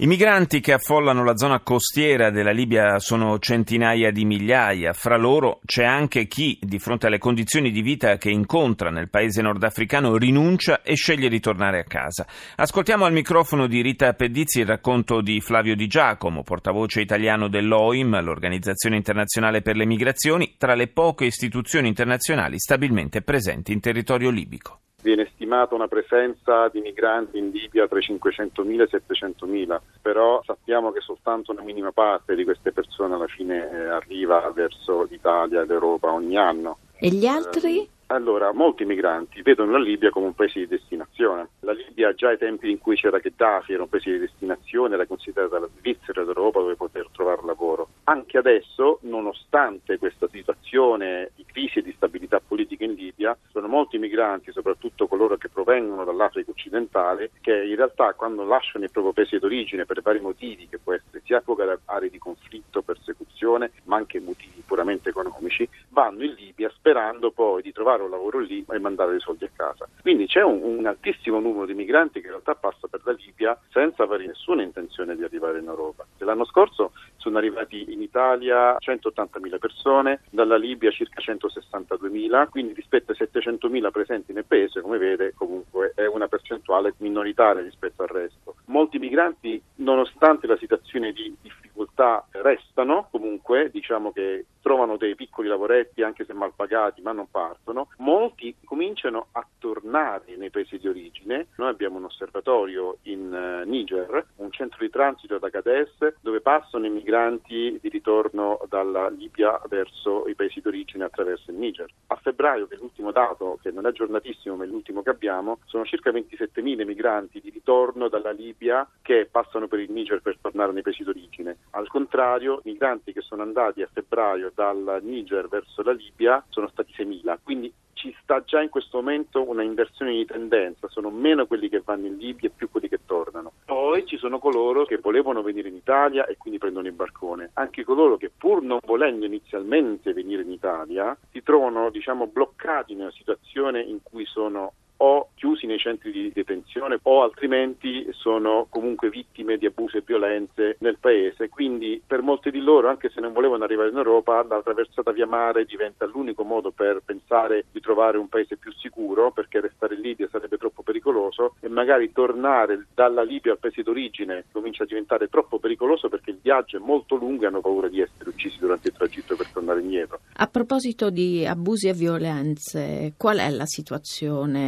I migranti che affollano la zona costiera della Libia sono centinaia di migliaia. Fra loro c'è anche chi, di fronte alle condizioni di vita che incontra nel paese nordafricano, rinuncia e sceglie di tornare a casa. Ascoltiamo al microfono di Rita Pedizzi il racconto di Flavio Di Giacomo, portavoce italiano dell'OIM, l'Organizzazione Internazionale per le Migrazioni, tra le poche istituzioni internazionali stabilmente presenti in territorio libico. Viene stimata una presenza di migranti in Libia tra i 500.000 e i 700.000, però sappiamo che soltanto una minima parte di queste persone alla fine eh, arriva verso l'Italia e l'Europa ogni anno. E gli altri? Eh, allora, molti migranti vedono la Libia come un paese di destinazione. La Libia già ai tempi in cui c'era Gheddafi era un paese di destinazione, era considerata la Svizzera d'Europa dove poter trovare lavoro. Anche adesso, nonostante questa situazione di crisi e di stabilità politica in Libia, sono molti migranti, soprattutto coloro che provengono dall'Africa occidentale, che in realtà quando lasciano il proprio paese d'origine per vari motivi, che può essere sia fuga da aree di conflitto, persecuzione, ma anche motivi puramente economici, vanno in Libia sperando poi di trovare un lavoro lì e mandare i soldi a casa. Quindi c'è un, un altissimo numero di migranti che in realtà passa per la Libia senza avere nessuna intenzione di arrivare in Europa. L'anno scorso sono arrivati in Italia 180.000 persone, dalla Libia circa 162.000, quindi rispetto ai 700.000 presenti nel paese, come vede, comunque è una percentuale minoritaria rispetto al resto. Molti migranti, nonostante la situazione di difficoltà, restano, comunque diciamo che trovano dei piccoli lavoretti anche se mal pagati, ma non partono. Molti cominciano a tornare nei paesi di origine. Noi abbiamo un osservatorio in uh, Niger, un centro di transito da Cades, dove passano i migranti di ritorno dalla Libia verso i paesi d'origine attraverso il Niger. A febbraio, che è l'ultimo dato, che non è aggiornatissimo, ma è l'ultimo che abbiamo, sono circa 27.000 migranti di ritorno dalla Libia che passano per il Niger per tornare nei paesi d'origine. Al contrario, migranti che sono andati a febbraio dal Niger verso la Libia sono stati 6.000, quindi ci sta già in questo momento una inversione di tendenza, sono meno quelli che vanno in Libia e più quelli che tornano. Poi ci sono coloro che volevano venire in Italia e quindi prendono il barcone, anche coloro che pur non volendo inizialmente venire in Italia si trovano diciamo bloccati una situazione in cui sono o chiusi nei centri di detenzione o altrimenti sono comunque vittime di abusi e violenze nel paese. Quindi per molti di loro, anche se non volevano arrivare in Europa, la traversata via mare diventa l'unico modo per pensare di trovare un paese più sicuro, perché restare in Libia sarebbe troppo pericoloso e magari tornare dalla Libia al paese d'origine comincia a diventare troppo pericoloso perché il viaggio è molto lungo e hanno paura di essere uccisi durante il tragitto per tornare indietro. A proposito di abusi e violenze, qual è la situazione?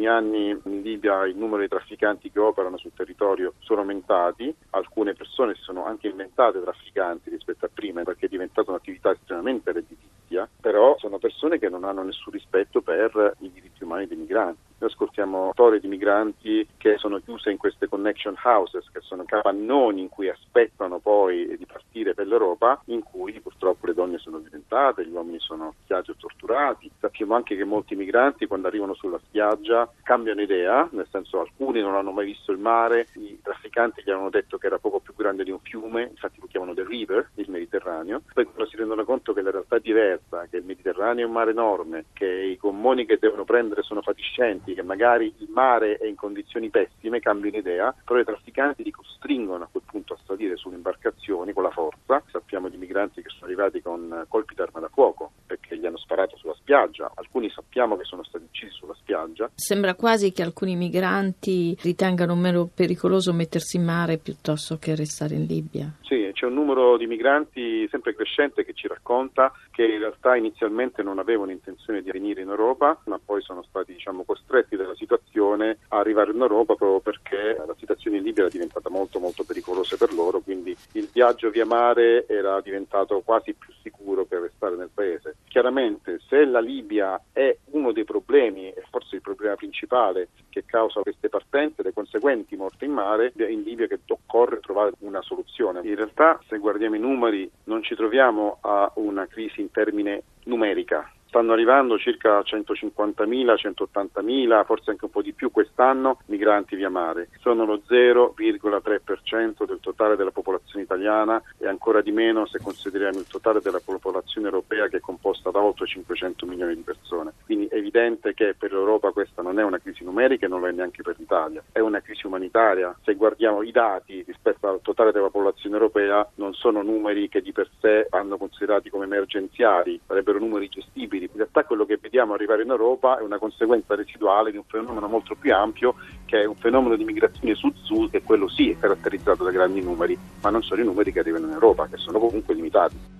Ultimi anni in Libia il numero di trafficanti che operano sul territorio sono aumentati, alcune persone si sono anche inventate trafficanti rispetto a prima perché è diventata un'attività estremamente redditizia, però sono persone che non hanno nessun rispetto per i diritti umani dei migranti. Storie di migranti che sono chiuse in queste connection houses, che sono capannoni in cui aspettano poi di partire per l'Europa, in cui purtroppo le donne sono violentate, gli uomini sono spiaggi o torturati. Sappiamo anche che molti migranti quando arrivano sulla spiaggia cambiano idea, nel senso alcuni non hanno mai visto il mare, i trafficanti gli hanno detto che era poco più grande di un fiume, infatti lo chiamano The River, il Mediterraneo, poi quando si rendono conto che la realtà è diversa, che il Mediterraneo è un mare enorme, che i gommoni che devono prendere sono fatiscenti, che magari il mare è in condizioni pessime, cambiano idea, però i trafficanti li costringono a quel punto a salire sulle imbarcazioni con la forza. Sappiamo di migranti che sono arrivati con colpi d'arma da fuoco perché gli hanno sparato sulla spiaggia, alcuni sappiamo che sono stati uccisi sulla spiaggia. Sembra quasi che alcuni migranti ritengano meno pericoloso mettersi in mare piuttosto che restare in Libia. Sì, c'è un numero di migranti sempre crescente che ci racconta che in realtà inizialmente non avevano intenzione di venire in Europa, ma poi sono stati diciamo, costretti dalla situazione a arrivare in Europa proprio perché la situazione in Libia era diventata molto molto pericolosa per loro, quindi il viaggio via mare era diventato quasi più sicuro per restare nel paese. Chiaramente se la Libia è uno dei problemi, e forse il problema principale che causa queste partenze, le conseguenti morti in mare, in Libia che occorre trovare una soluzione. In realtà se guardiamo i numeri non ci troviamo a una crisi in termine numerica, stanno arrivando circa 150.000, 180.000, forse anche un po' di più quest'anno migranti via mare. Sono lo 0,3% del totale della popolazione italiana e ancora di meno se consideriamo il totale della popolazione europea che è composta da oltre 500 milioni di persone. Quindi è evidente che per l'Europa questa non è una crisi numerica e non lo è neanche per l'Italia, è una crisi umanitaria. Se guardiamo i dati rispetto al totale della popolazione europea non sono numeri che di per sé vanno considerati come emergenziali, sarebbero numeri gestibili. In realtà quello che vediamo arrivare in Europa è una conseguenza residuale di un fenomeno molto più ampio che è un fenomeno di migrazione sud-sud che quello sì è caratterizzato da grandi numeri, ma non sono i numeri che arrivano in Europa, che sono comunque limitati.